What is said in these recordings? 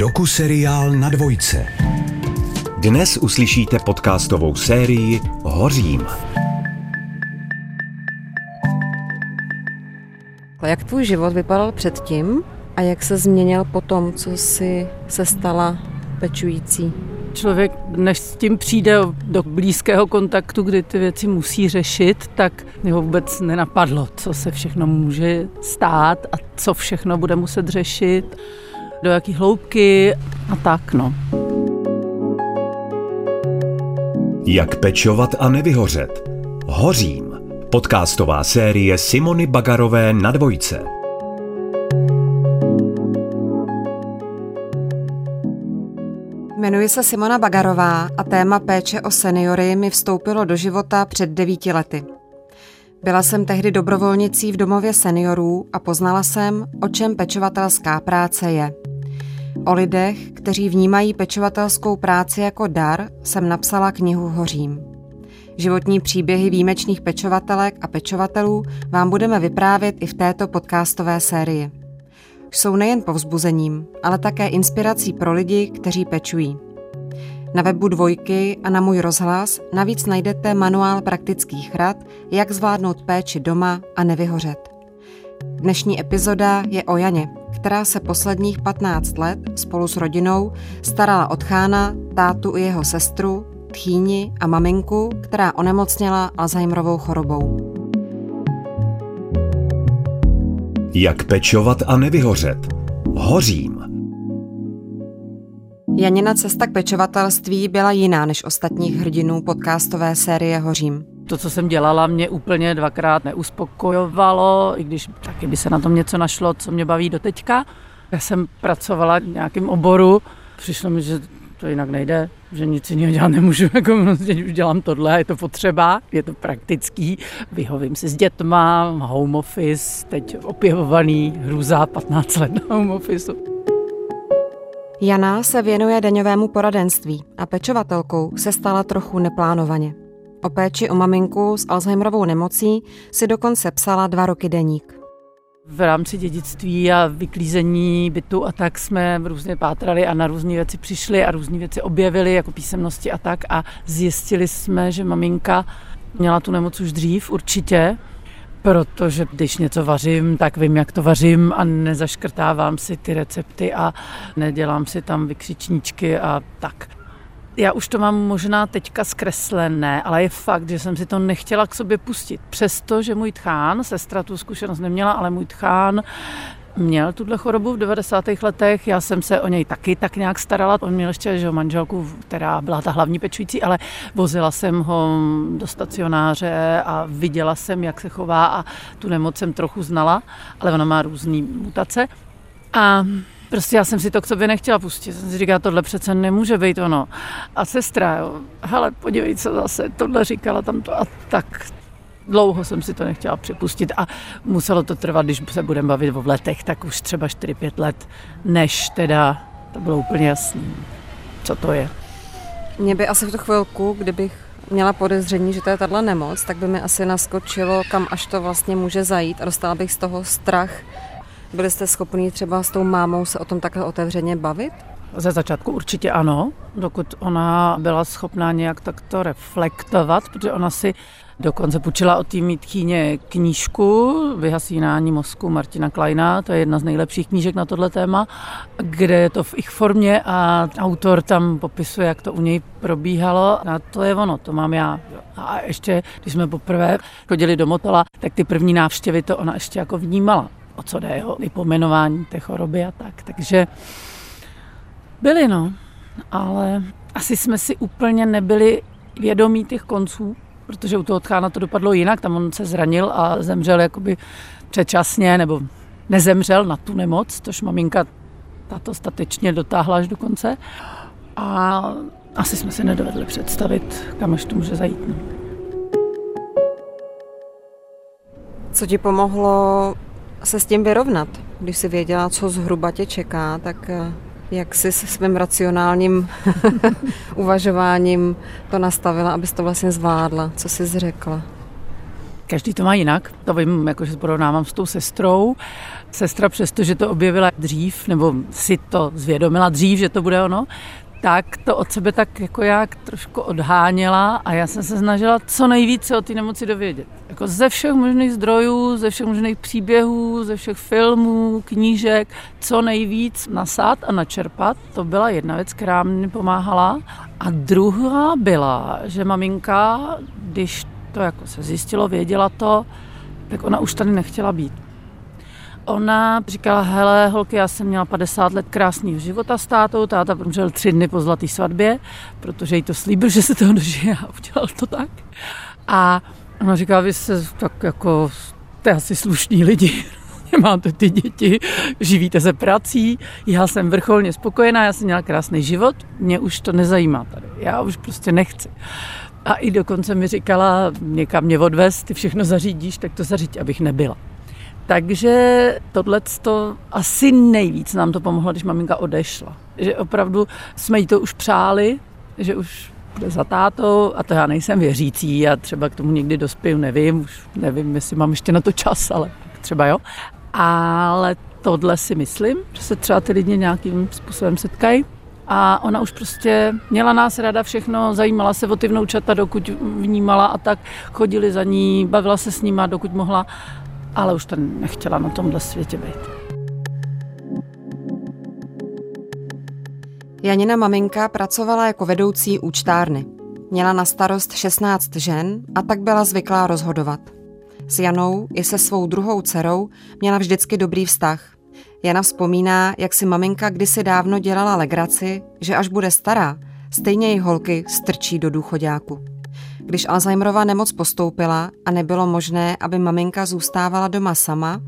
Doku seriál na dvojce. Dnes uslyšíte podcastovou sérii Hořím. Jak tvůj život vypadal předtím a jak se změnil po tom, co jsi se stala pečující? Člověk, než s tím přijde do blízkého kontaktu, kdy ty věci musí řešit, tak ho vůbec nenapadlo, co se všechno může stát a co všechno bude muset řešit, do jaký hloubky a tak, no. Jak pečovat a nevyhořet. Hořím. Podcastová série Simony Bagarové na dvojce. Jmenuji se Simona Bagarová a téma péče o seniory mi vstoupilo do života před devíti lety. Byla jsem tehdy dobrovolnicí v domově seniorů a poznala jsem, o čem pečovatelská práce je. O lidech, kteří vnímají pečovatelskou práci jako dar, jsem napsala knihu Hořím. Životní příběhy výjimečných pečovatelek a pečovatelů vám budeme vyprávět i v této podcastové sérii jsou nejen povzbuzením, ale také inspirací pro lidi, kteří pečují. Na webu Dvojky a na můj rozhlas navíc najdete manuál praktických rad, jak zvládnout péči doma a nevyhořet. Dnešní epizoda je o Janě, která se posledních 15 let spolu s rodinou starala od chána, tátu i jeho sestru, tchýni a maminku, která onemocněla Alzheimerovou chorobou. Jak pečovat a nevyhořet. Hořím. Janina cesta k pečovatelství byla jiná než ostatních hrdinů podcastové série Hořím. To, co jsem dělala, mě úplně dvakrát neuspokojovalo, i když taky by se na tom něco našlo, co mě baví do teďka. Já jsem pracovala v nějakém oboru, přišlo mi, že to jinak nejde, že nic jiného dělat nemůžu, jako prostě už dělám tohle, je to potřeba, je to praktický, vyhovím si s dětma, home office, teď opěvovaný, hrůza 15 let na home office. Jana se věnuje daňovému poradenství a pečovatelkou se stala trochu neplánovaně. O péči o maminku s Alzheimerovou nemocí si dokonce psala dva roky deník. V rámci dědictví a vyklízení bytu a tak jsme různě pátrali a na různé věci přišli a různé věci objevili, jako písemnosti a tak a zjistili jsme, že maminka měla tu nemoc už dřív určitě, protože když něco vařím, tak vím, jak to vařím a nezaškrtávám si ty recepty a nedělám si tam vykřičníčky a tak. Já už to mám možná teďka zkreslené, ale je fakt, že jsem si to nechtěla k sobě pustit. Přesto, že můj tchán, sestra tu zkušenost neměla, ale můj tchán měl tuhle chorobu v 90. letech, já jsem se o něj taky tak nějak starala. On měl ještě že, manželku, která byla ta hlavní pečující, ale vozila jsem ho do stacionáře a viděla jsem, jak se chová a tu nemoc jsem trochu znala, ale ona má různé mutace. A Prostě já jsem si to k sobě nechtěla pustit. Jsem si říkala, tohle přece nemůže být ono. A sestra, jo, hele, podívej, co zase, tohle říkala tam to a tak. Dlouho jsem si to nechtěla připustit a muselo to trvat, když se budeme bavit o letech, tak už třeba 4-5 let, než teda to bylo úplně jasné, co to je. Mě by asi v tu chvilku, kdybych měla podezření, že to je tahle nemoc, tak by mi asi naskočilo, kam až to vlastně může zajít a dostala bych z toho strach, byli jste schopni třeba s tou mámou se o tom takhle otevřeně bavit? Ze začátku určitě ano, dokud ona byla schopná nějak takto reflektovat, protože ona si dokonce půjčila od té tchýně knížku Vyhasínání mozku Martina Kleina, to je jedna z nejlepších knížek na tohle téma, kde je to v ich formě a autor tam popisuje, jak to u něj probíhalo a to je ono, to mám já. A ještě, když jsme poprvé chodili do Motola, tak ty první návštěvy to ona ještě jako vnímala o co jde, o vypomenování té choroby a tak. Takže byli, no. Ale asi jsme si úplně nebyli vědomí těch konců, protože u toho tchána to dopadlo jinak, tam on se zranil a zemřel jakoby předčasně, nebo nezemřel na tu nemoc, což maminka tato statečně dotáhla až do konce. A asi jsme si nedovedli představit, kam až to může zajít. No. Co ti pomohlo se s tím vyrovnat. Když si věděla, co zhruba tě čeká, tak eh, jak jsi se svým racionálním uvažováním to nastavila, abys to vlastně zvládla? Co jsi řekla? Každý to má jinak, to vím, jakože porovnávám s tou sestrou. Sestra přesto, že to objevila dřív, nebo si to zvědomila dřív, že to bude ono, tak to od sebe tak jako jak trošku odháněla a já jsem se snažila co nejvíce o té nemoci dovědět. Jako ze všech možných zdrojů, ze všech možných příběhů, ze všech filmů, knížek, co nejvíc nasát a načerpat. To byla jedna věc, která mi pomáhala. A druhá byla, že maminka, když to jako se zjistilo, věděla to, tak ona už tady nechtěla být. Ona říkala, hele, holky, já jsem měla 50 let krásného života s tátou, táta promřel tři dny po zlaté svatbě, protože jí to slíbil, že se toho dožije a udělal to tak. A ona říká, vy se tak jako, jste asi slušní lidi, máte ty děti, živíte se prací, já jsem vrcholně spokojená, já jsem měla krásný život, mě už to nezajímá tady, já už prostě nechci. A i dokonce mi říkala, někam mě odvez, ty všechno zařídíš, tak to zaříď, abych nebyla. Takže tohle to asi nejvíc nám to pomohlo, když maminka odešla. Že opravdu jsme jí to už přáli, že už bude za tátou a to já nejsem věřící a třeba k tomu někdy dospěju, nevím, už nevím, jestli mám ještě na to čas, ale třeba jo. Ale tohle si myslím, že se třeba ty lidi nějakým způsobem setkají a ona už prostě měla nás rada všechno, zajímala se o ty vnoučata, dokud vnímala a tak chodili za ní, bavila se s nima, dokud mohla ale už to nechtěla na tomhle světě být. Janina maminka pracovala jako vedoucí účtárny. Měla na starost 16 žen a tak byla zvyklá rozhodovat. S Janou i se svou druhou dcerou měla vždycky dobrý vztah. Jana vzpomíná, jak si maminka kdysi dávno dělala legraci, že až bude stará, stejně jej holky strčí do důchodáku. Když Alzheimerova nemoc postoupila a nebylo možné, aby maminka zůstávala doma sama,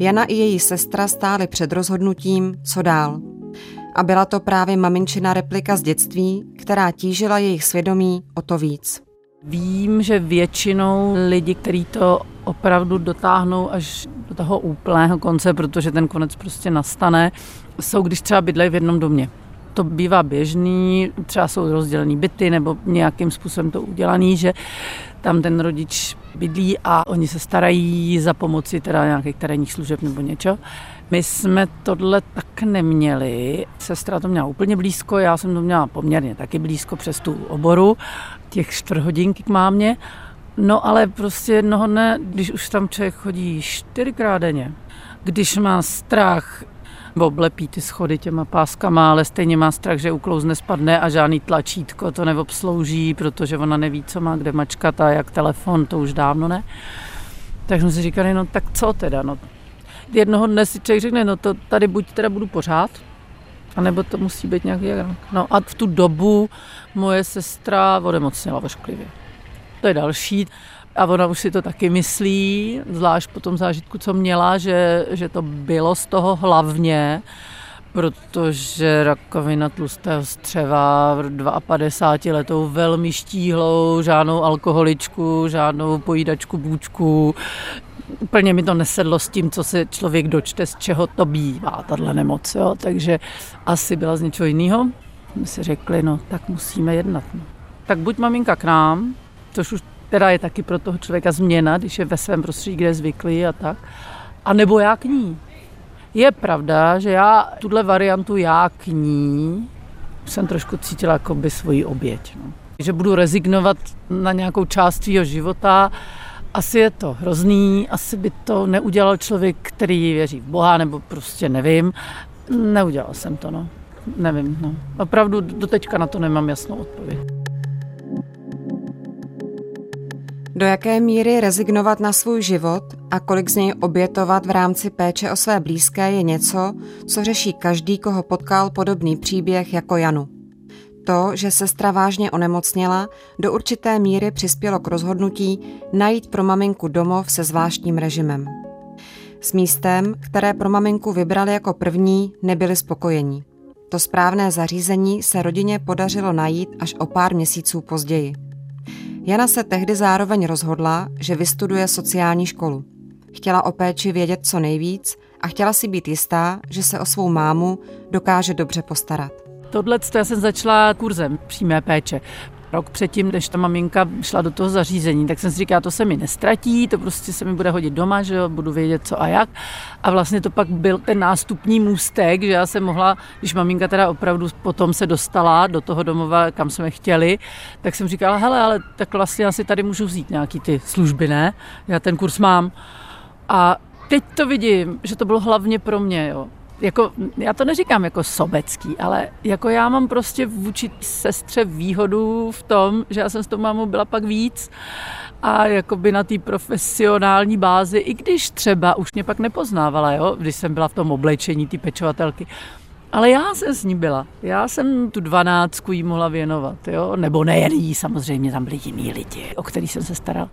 Jana i její sestra stály před rozhodnutím, co dál. A byla to právě maminčina replika z dětství, která tížila jejich svědomí o to víc. Vím, že většinou lidi, kteří to opravdu dotáhnou až do toho úplného konce, protože ten konec prostě nastane, jsou když třeba bydlejí v jednom domě to bývá běžný, třeba jsou rozdělený byty nebo nějakým způsobem to udělaný, že tam ten rodič bydlí a oni se starají za pomoci teda nějakých terénních služeb nebo něco. My jsme tohle tak neměli. Sestra to měla úplně blízko, já jsem to měla poměrně taky blízko přes tu oboru, těch čtvrt hodinky k mámě. No ale prostě jednoho dne, když už tam člověk chodí čtyřikrát denně, když má strach oblepí ty schody těma páskama, ale stejně má strach, že uklouzne, spadne a žádný tlačítko to neobslouží, protože ona neví, co má kde mačkat a jak telefon, to už dávno ne. Tak jsme si říkali, no tak co teda, no. Jednoho dne si člověk řekne, no to tady buď teda budu pořád, anebo to musí být nějaký jinak. No a v tu dobu moje sestra odemocněla vošklivě. To je další. A ona už si to taky myslí, zvlášť po tom zážitku, co měla, že, že to bylo z toho hlavně, protože rakovina tlustého střeva v 52 letou velmi štíhlou, žádnou alkoholičku, žádnou pojídačku, bůčku. Úplně mi to nesedlo s tím, co se člověk dočte, z čeho to bývá, tahle nemoc. Jo? Takže asi byla z něčeho jiného. My si řekli, no tak musíme jednat. No. Tak buď maminka k nám, což už která je taky pro toho člověka změna, když je ve svém prostředí, kde je zvyklý a tak. A nebo já k ní. Je pravda, že já tuhle variantu já k ní jsem trošku cítila jako by svoji oběť. No. Že budu rezignovat na nějakou část svého života, asi je to hrozný, asi by to neudělal člověk, který věří v Boha, nebo prostě nevím. Neudělal jsem to, no. Nevím, no. Opravdu do teďka na to nemám jasnou odpověď. Do jaké míry rezignovat na svůj život a kolik z něj obětovat v rámci péče o své blízké je něco, co řeší každý, koho potkal podobný příběh jako Janu. To, že sestra vážně onemocněla, do určité míry přispělo k rozhodnutí najít pro maminku domov se zvláštním režimem. S místem, které pro maminku vybrali jako první, nebyli spokojení. To správné zařízení se rodině podařilo najít až o pár měsíců později. Jana se tehdy zároveň rozhodla, že vystuduje sociální školu. Chtěla o péči vědět co nejvíc a chtěla si být jistá, že se o svou mámu dokáže dobře postarat. Tohle já jsem začala kurzem přímé péče. Rok předtím, než ta maminka šla do toho zařízení, tak jsem si říkala, to se mi nestratí, to prostě se mi bude hodit doma, že jo, budu vědět co a jak. A vlastně to pak byl ten nástupní můstek, že já jsem mohla, když maminka teda opravdu potom se dostala do toho domova, kam jsme chtěli, tak jsem říkala, hele, ale tak vlastně asi tady můžu vzít nějaký ty služby, ne? Já ten kurz mám. A teď to vidím, že to bylo hlavně pro mě, jo jako, já to neříkám jako sobecký, ale jako já mám prostě vůči sestře výhodu v tom, že já jsem s tou mámou byla pak víc a jakoby na té profesionální bázi, i když třeba už mě pak nepoznávala, jo, když jsem byla v tom oblečení té pečovatelky, ale já jsem s ní byla. Já jsem tu dvanáctku jí mohla věnovat, jo? nebo nejen jí, samozřejmě tam byli jiní lidi, o který jsem se staral.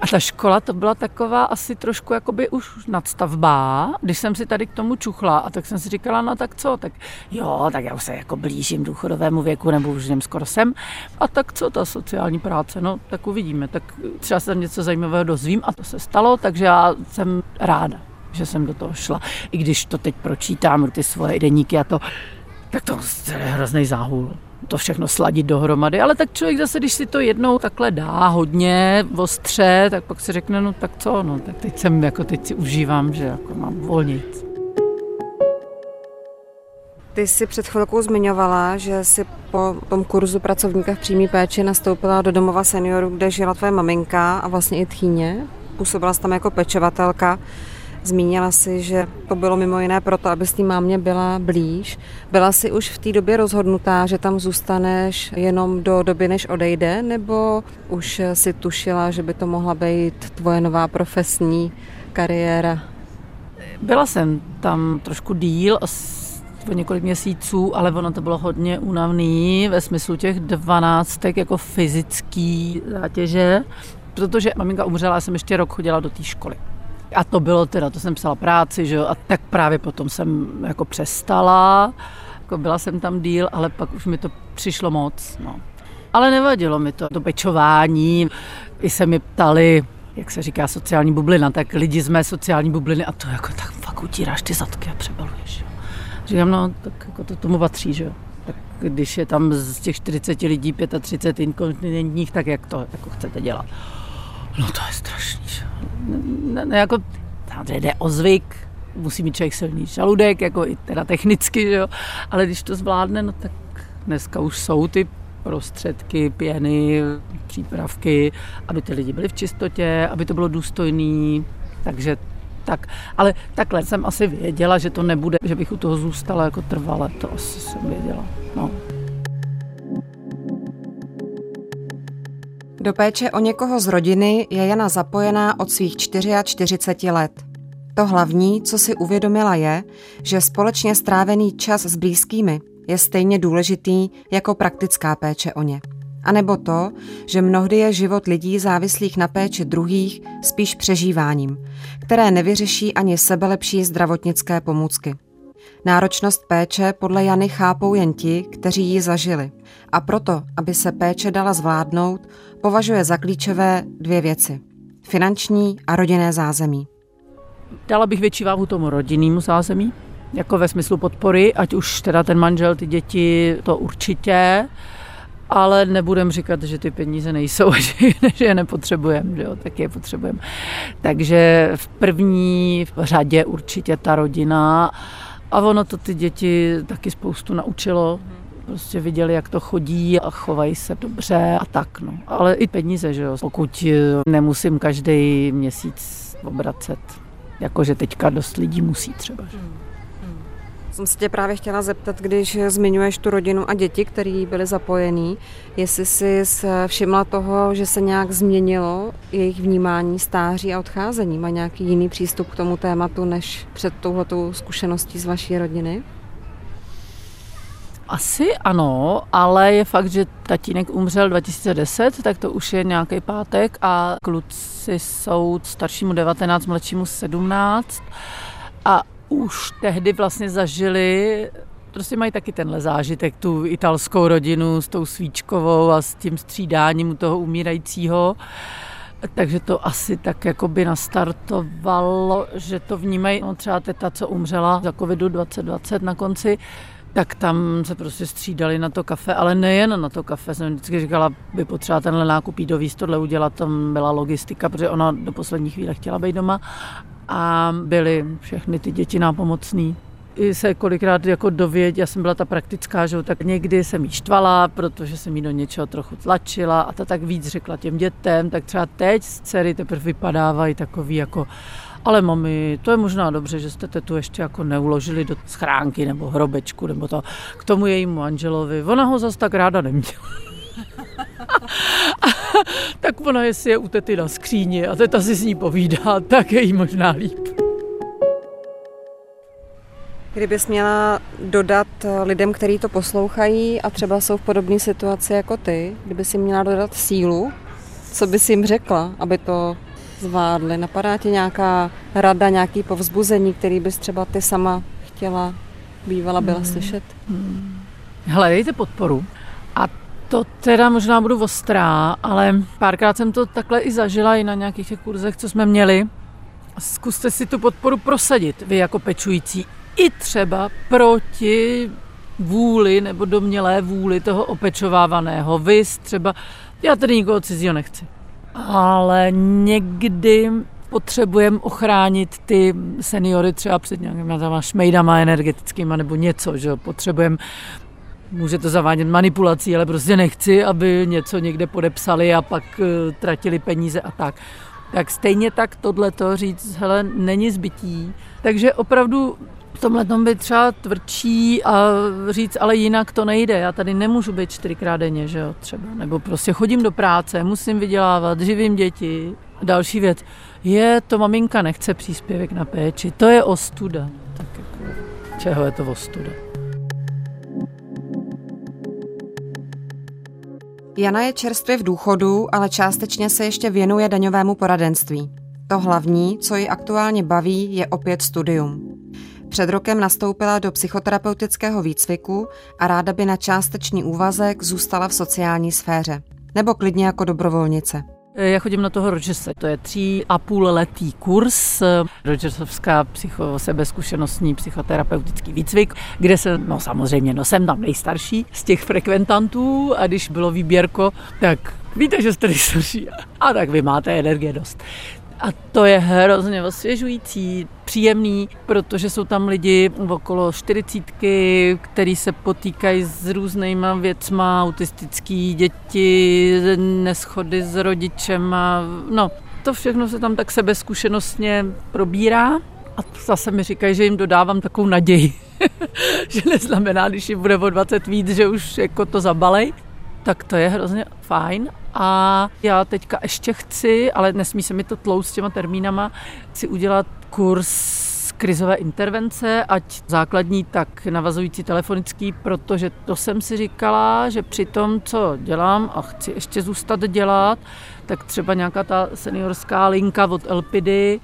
A ta škola to byla taková asi trošku jakoby už nadstavbá, když jsem si tady k tomu čuchla a tak jsem si říkala, no tak co, tak jo, tak já už se jako blížím důchodovému věku, nebo už jdem skoro sem. A tak co ta sociální práce, no tak uvidíme, tak třeba se tam něco zajímavého dozvím a to se stalo, takže já jsem ráda že jsem do toho šla. I když to teď pročítám, ty svoje deníky a to, tak to je hrozný záhul to všechno sladit dohromady, ale tak člověk zase, když si to jednou takhle dá hodně ostře, tak pak si řekne, no tak co, no tak teď jsem, jako teď si užívám, že jako mám volnit. Ty jsi před chvilkou zmiňovala, že si po tom kurzu pracovníka v přímé péči nastoupila do domova seniorů, kde žila tvoje maminka a vlastně i tchýně. Působila jsi tam jako pečovatelka. Zmínila si, že to bylo mimo jiné proto, aby s tím mámě byla blíž. Byla si už v té době rozhodnutá, že tam zůstaneš jenom do doby, než odejde, nebo už si tušila, že by to mohla být tvoje nová profesní kariéra? Byla jsem tam trošku díl, o několik měsíců, ale ono to bylo hodně únavný ve smyslu těch dvanáctek jako fyzický zátěže, protože maminka umřela, já jsem ještě rok chodila do té školy. A to bylo teda, to jsem psala práci, že jo, a tak právě potom jsem jako přestala, jako byla jsem tam díl, ale pak už mi to přišlo moc, no. Ale nevadilo mi to, to pečování, i se mi ptali, jak se říká sociální bublina, tak lidi z mé sociální bubliny a to jako tak fakt utíráš ty zadky a přebaluješ, jo. Říkám, no, tak jako to tomu patří, že jo. Tak když je tam z těch 40 lidí 35 inkontinentních, tak jak to jako chcete dělat? No to je strašný? Ne, ne, jako, tady jde o zvyk, musí mít člověk silný žaludek, jako i teda technicky, že jo? ale když to zvládne, no tak dneska už jsou ty prostředky, pěny, přípravky, aby ty lidi byli v čistotě, aby to bylo důstojný, takže tak, ale takhle jsem asi věděla, že to nebude, že bych u toho zůstala jako trvale, to asi jsem věděla. No. Do péče o někoho z rodiny je Jana zapojená od svých 44 let. To hlavní, co si uvědomila, je, že společně strávený čas s blízkými je stejně důležitý jako praktická péče o ně. A nebo to, že mnohdy je život lidí závislých na péči druhých spíš přežíváním, které nevyřeší ani sebelepší zdravotnické pomůcky. Náročnost péče podle Jany chápou jen ti, kteří ji zažili. A proto, aby se péče dala zvládnout, považuje za klíčové dvě věci. Finanční a rodinné zázemí. Dala bych větší váhu tomu rodinnému zázemí, jako ve smyslu podpory, ať už teda ten manžel, ty děti, to určitě, ale nebudem říkat, že ty peníze nejsou, že je nepotřebujeme, jo, tak je potřebujeme. Takže v první řadě určitě ta rodina a ono to ty děti taky spoustu naučilo. Prostě viděli, jak to chodí a chovají se dobře a tak. No. Ale i peníze, že jo. Pokud nemusím každý měsíc obracet. Jakože teďka dost lidí musí třeba. Že? Jsem se tě právě chtěla zeptat, když zmiňuješ tu rodinu a děti, které byly zapojený, jestli jsi všimla toho, že se nějak změnilo jejich vnímání stáří a odcházení. Má nějaký jiný přístup k tomu tématu, než před touhletou zkušeností z vaší rodiny? Asi ano, ale je fakt, že tatínek umřel 2010, tak to už je nějaký pátek a kluci jsou staršímu 19, mladšímu 17 a už tehdy vlastně zažili prostě mají taky tenhle zážitek, tu italskou rodinu s tou svíčkovou a s tím střídáním toho umírajícího. Takže to asi tak jako by nastartovalo, že to vnímají, no třeba teta, co umřela za covidu 2020 na konci, tak tam se prostě střídali na to kafe, ale nejen na to kafe. Jsem vždycky říkala, by potřeba tenhle nákup jít dovíz, tohle udělat, tam byla logistika, protože ona do poslední chvíle chtěla být doma a byly všechny ty děti nápomocný i se kolikrát jako dověď, já jsem byla ta praktická, že tak někdy jsem jí štvala, protože jsem jí do něčeho trochu tlačila a ta tak víc řekla těm dětem, tak třeba teď z dcery teprve vypadávají takový jako ale mami, to je možná dobře, že jste tu ještě jako neuložili do schránky nebo hrobečku nebo to k tomu jejímu Angelovi. Ona ho zas tak ráda neměla. tak ona, jestli je u tety na skříni a teta si s ní povídá, tak je jí možná líp. Kdybys měla dodat eh, lidem, kteří to poslouchají a třeba jsou v podobné situaci jako ty, kdyby si měla dodat sílu, co bys jim řekla, aby to zvládli? Napadá ti nějaká rada, nějaký povzbuzení, který bys třeba ty sama chtěla, bývala byla hmm. slyšet? Hmm. Hledejte podporu. A to teda možná budu ostrá, ale párkrát jsem to takhle i zažila i na nějakých těch kurzech, co jsme měli. Zkuste si tu podporu prosadit, vy jako pečující i třeba proti vůli nebo domělé vůli toho opečovávaného. Vy třeba, já tady nikoho cizího nechci, ale někdy potřebujeme ochránit ty seniory třeba před nějakými šmejdama energetickými nebo něco, že potřebujeme Může to zavádět manipulací, ale prostě nechci, aby něco někde podepsali a pak uh, tratili peníze a tak. Tak stejně tak tohle to říct, hele, není zbytí. Takže opravdu v tomhle tom být třeba tvrdší a říct, ale jinak to nejde. Já tady nemůžu být čtyřikrát denně, že jo, třeba. Nebo prostě chodím do práce, musím vydělávat, živím děti. Další věc. Je, to maminka nechce příspěvek na péči. To je ostuda. Tak jako, čeho je to ostuda? Jana je čerstvě v důchodu, ale částečně se ještě věnuje daňovému poradenství. To hlavní, co ji aktuálně baví, je opět studium. Před rokem nastoupila do psychoterapeutického výcviku a ráda by na částečný úvazek zůstala v sociální sféře. Nebo klidně jako dobrovolnice. Já chodím na toho Rogerse, to je tří a půl letý kurz, Rogersovská psycho, sebezkušenostní psychoterapeutický výcvik, kde se, no samozřejmě, no jsem tam nejstarší z těch frekventantů a když bylo výběrko, tak víte, že jste nejstarší a tak vy máte energie dost. A to je hrozně osvěžující, příjemný, protože jsou tam lidi okolo čtyřicítky, který se potýkají s různýma věcma, autistický děti, neschody s rodičem a no, to všechno se tam tak sebezkušenostně probírá a zase mi říkají, že jim dodávám takovou naději, že neznamená, když jim bude o 20 víc, že už jako to zabalej, tak to je hrozně fajn. A já teďka ještě chci, ale nesmí se mi to tlout s těma termínama, chci udělat kurz krizové intervence, ať základní, tak navazující telefonický, protože to jsem si říkala, že při tom, co dělám a chci ještě zůstat dělat, tak třeba nějaká ta seniorská linka od Elpidy,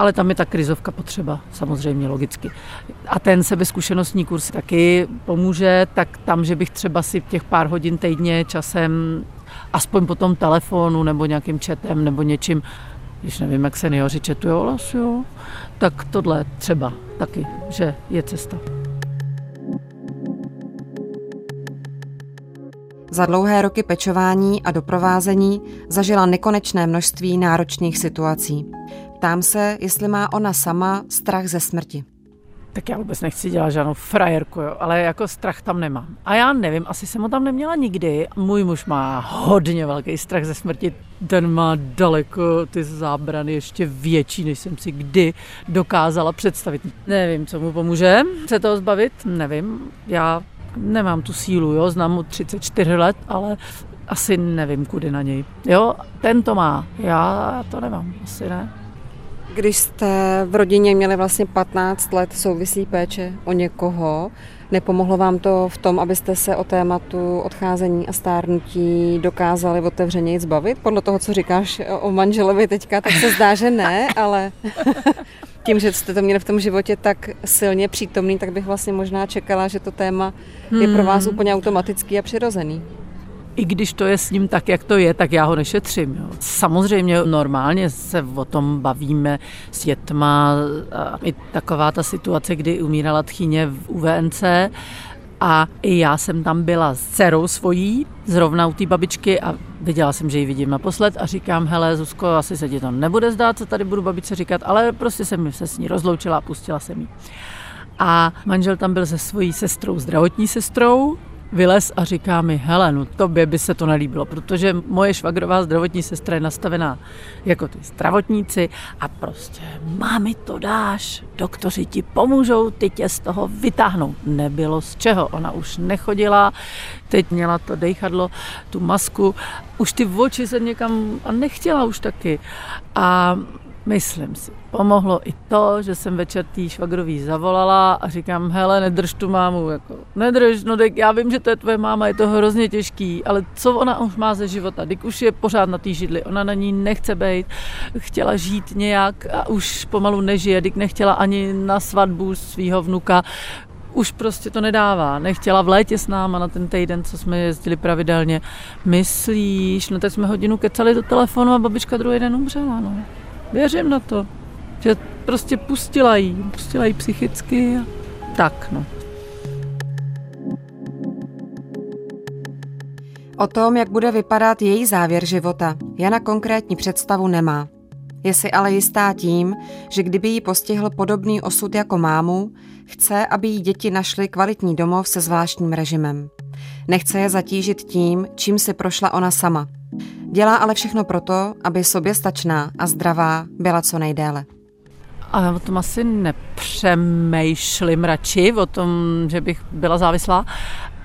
ale tam je ta krizovka potřeba, samozřejmě logicky. A ten sebezkušenostní kurz taky pomůže, tak tam, že bych třeba si těch pár hodin týdně časem, aspoň po tom telefonu nebo nějakým chatem nebo něčím, když nevím, jak seniori četují hlas, jo, tak tohle třeba taky, že je cesta. Za dlouhé roky pečování a doprovázení zažila nekonečné množství náročných situací. Ptám se, jestli má ona sama strach ze smrti. Tak já vůbec nechci dělat žádnou frajerku, jo, ale jako strach tam nemám. A já nevím, asi jsem ho tam neměla nikdy. Můj muž má hodně velký strach ze smrti. Ten má daleko ty zábrany ještě větší, než jsem si kdy dokázala představit. Nevím, co mu pomůže se toho zbavit, nevím. Já nemám tu sílu, jo, znám mu 34 let, ale asi nevím, kudy na něj. Jo, ten to má, já to nemám, asi ne. Když jste v rodině měli vlastně 15 let souvislý péče o někoho, nepomohlo vám to v tom, abyste se o tématu odcházení a stárnutí dokázali otevřeně zbavit? Podle toho, co říkáš o manželovi teďka, tak se zdá, že ne, ale tím, že jste to měli v tom životě tak silně přítomný, tak bych vlastně možná čekala, že to téma je pro vás hmm. úplně automatický a přirozený i když to je s ním tak, jak to je, tak já ho nešetřím. Jo. Samozřejmě normálně se o tom bavíme s dětma. I taková ta situace, kdy umírala tchyně v UVNC, A i já jsem tam byla s dcerou svojí, zrovna u té babičky a viděla jsem, že ji vidím naposled a říkám, hele Zuzko, asi se ti to nebude zdát, co tady budu babičce říkat, ale prostě jsem se s ní rozloučila a pustila jsem jí. A manžel tam byl se svojí sestrou, zdravotní sestrou, vylez a říká mi, hele, no tobě by se to nelíbilo, protože moje švagrová zdravotní sestra je nastavená jako ty zdravotníci a prostě, mámi to dáš, doktoři ti pomůžou, ty tě z toho vytáhnou. Nebylo z čeho, ona už nechodila, teď měla to dejchadlo, tu masku, už ty oči se někam a nechtěla už taky. A Myslím si. Pomohlo i to, že jsem večer tý švagrový zavolala a říkám, hele, nedrž tu mámu, jako, nedrž, no dek, já vím, že to je tvoje máma, je to hrozně těžký, ale co ona už má ze života, dik už je pořád na té židli, ona na ní nechce být, chtěla žít nějak a už pomalu nežije, dik nechtěla ani na svatbu svého vnuka, už prostě to nedává. Nechtěla v létě s náma na ten týden, co jsme jezdili pravidelně. Myslíš, no teď jsme hodinu kecali do telefonu a babička druhý den umřela, no. Věřím na to, že prostě pustila jí, pustila jí psychicky a tak, no. O tom, jak bude vypadat její závěr života, Jana konkrétní představu nemá. Je si ale jistá tím, že kdyby jí postihl podobný osud jako mámu, chce, aby jí děti našly kvalitní domov se zvláštním režimem. Nechce je zatížit tím, čím si prošla ona sama – Dělá ale všechno proto, aby soběstačná a zdravá byla co nejdéle. A o tom asi nepřemýšlím radši, o tom, že bych byla závislá,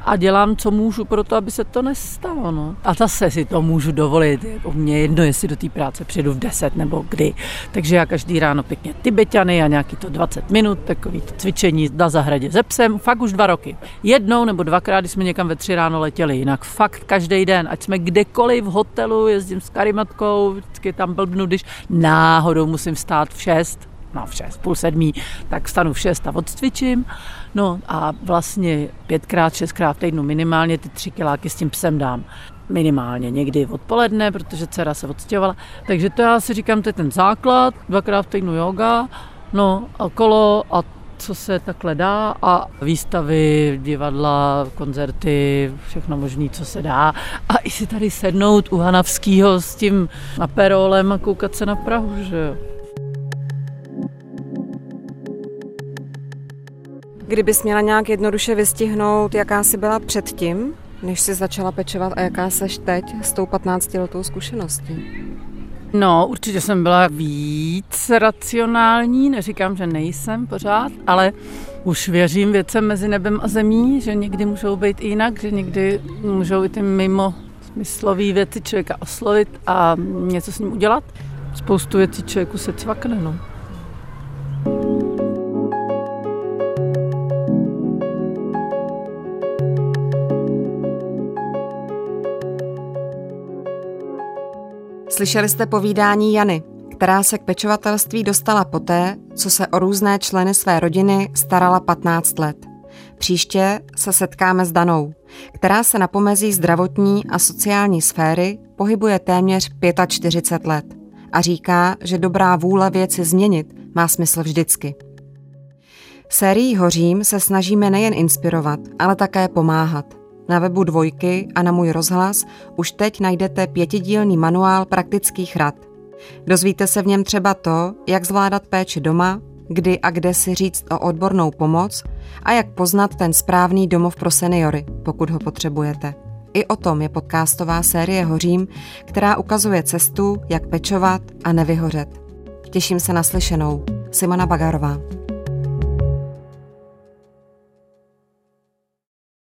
a dělám, co můžu pro to, aby se to nestalo. No. A zase si to můžu dovolit. Jako mě jedno, jestli do té práce přijdu v 10 nebo kdy. Takže já každý ráno pěkně tibetany a nějaký to 20 minut, takový to cvičení na zahradě ze psem, fakt už dva roky. Jednou nebo dvakrát, když jsme někam ve tři ráno letěli, jinak fakt každý den, ať jsme kdekoliv v hotelu, jezdím s karimatkou, vždycky tam blbnu, když náhodou musím vstát v 6, no v 6, půl sedmí, tak vstanu v 6 a odcvičím. No a vlastně pětkrát, šestkrát v týdnu minimálně ty tři kiláky s tím psem dám minimálně někdy odpoledne, protože dcera se odstěhovala. Takže to já si říkám, to je ten základ, dvakrát v týdnu yoga, no a kolo a co se takhle dá a výstavy, divadla, koncerty, všechno možné, co se dá. A i si tady sednout u Hanavského s tím aperolem a koukat se na Prahu, že jo. Kdybys měla nějak jednoduše vystihnout, jaká jsi byla předtím, než jsi začala pečovat a jaká seš teď s tou 15-letou zkušeností? No, určitě jsem byla víc racionální, neříkám, že nejsem pořád, ale už věřím věcem mezi nebem a zemí, že někdy můžou být jinak, že někdy můžou i ty mimo smyslové věci člověka oslovit a něco s ním udělat. Spoustu věcí člověku se cvakne, no. Slyšeli jste povídání Jany, která se k pečovatelství dostala poté, co se o různé členy své rodiny starala 15 let. Příště se setkáme s Danou, která se na pomezí zdravotní a sociální sféry pohybuje téměř 45 let a říká, že dobrá vůle věci změnit má smysl vždycky. Sérií Hořím se snažíme nejen inspirovat, ale také pomáhat – na webu Dvojky a na můj rozhlas už teď najdete pětidílný manuál praktických rad. Dozvíte se v něm třeba to, jak zvládat péči doma, kdy a kde si říct o odbornou pomoc a jak poznat ten správný domov pro seniory, pokud ho potřebujete. I o tom je podcastová série Hořím, která ukazuje cestu, jak pečovat a nevyhořet. Těším se na slyšenou. Simona Bagarová.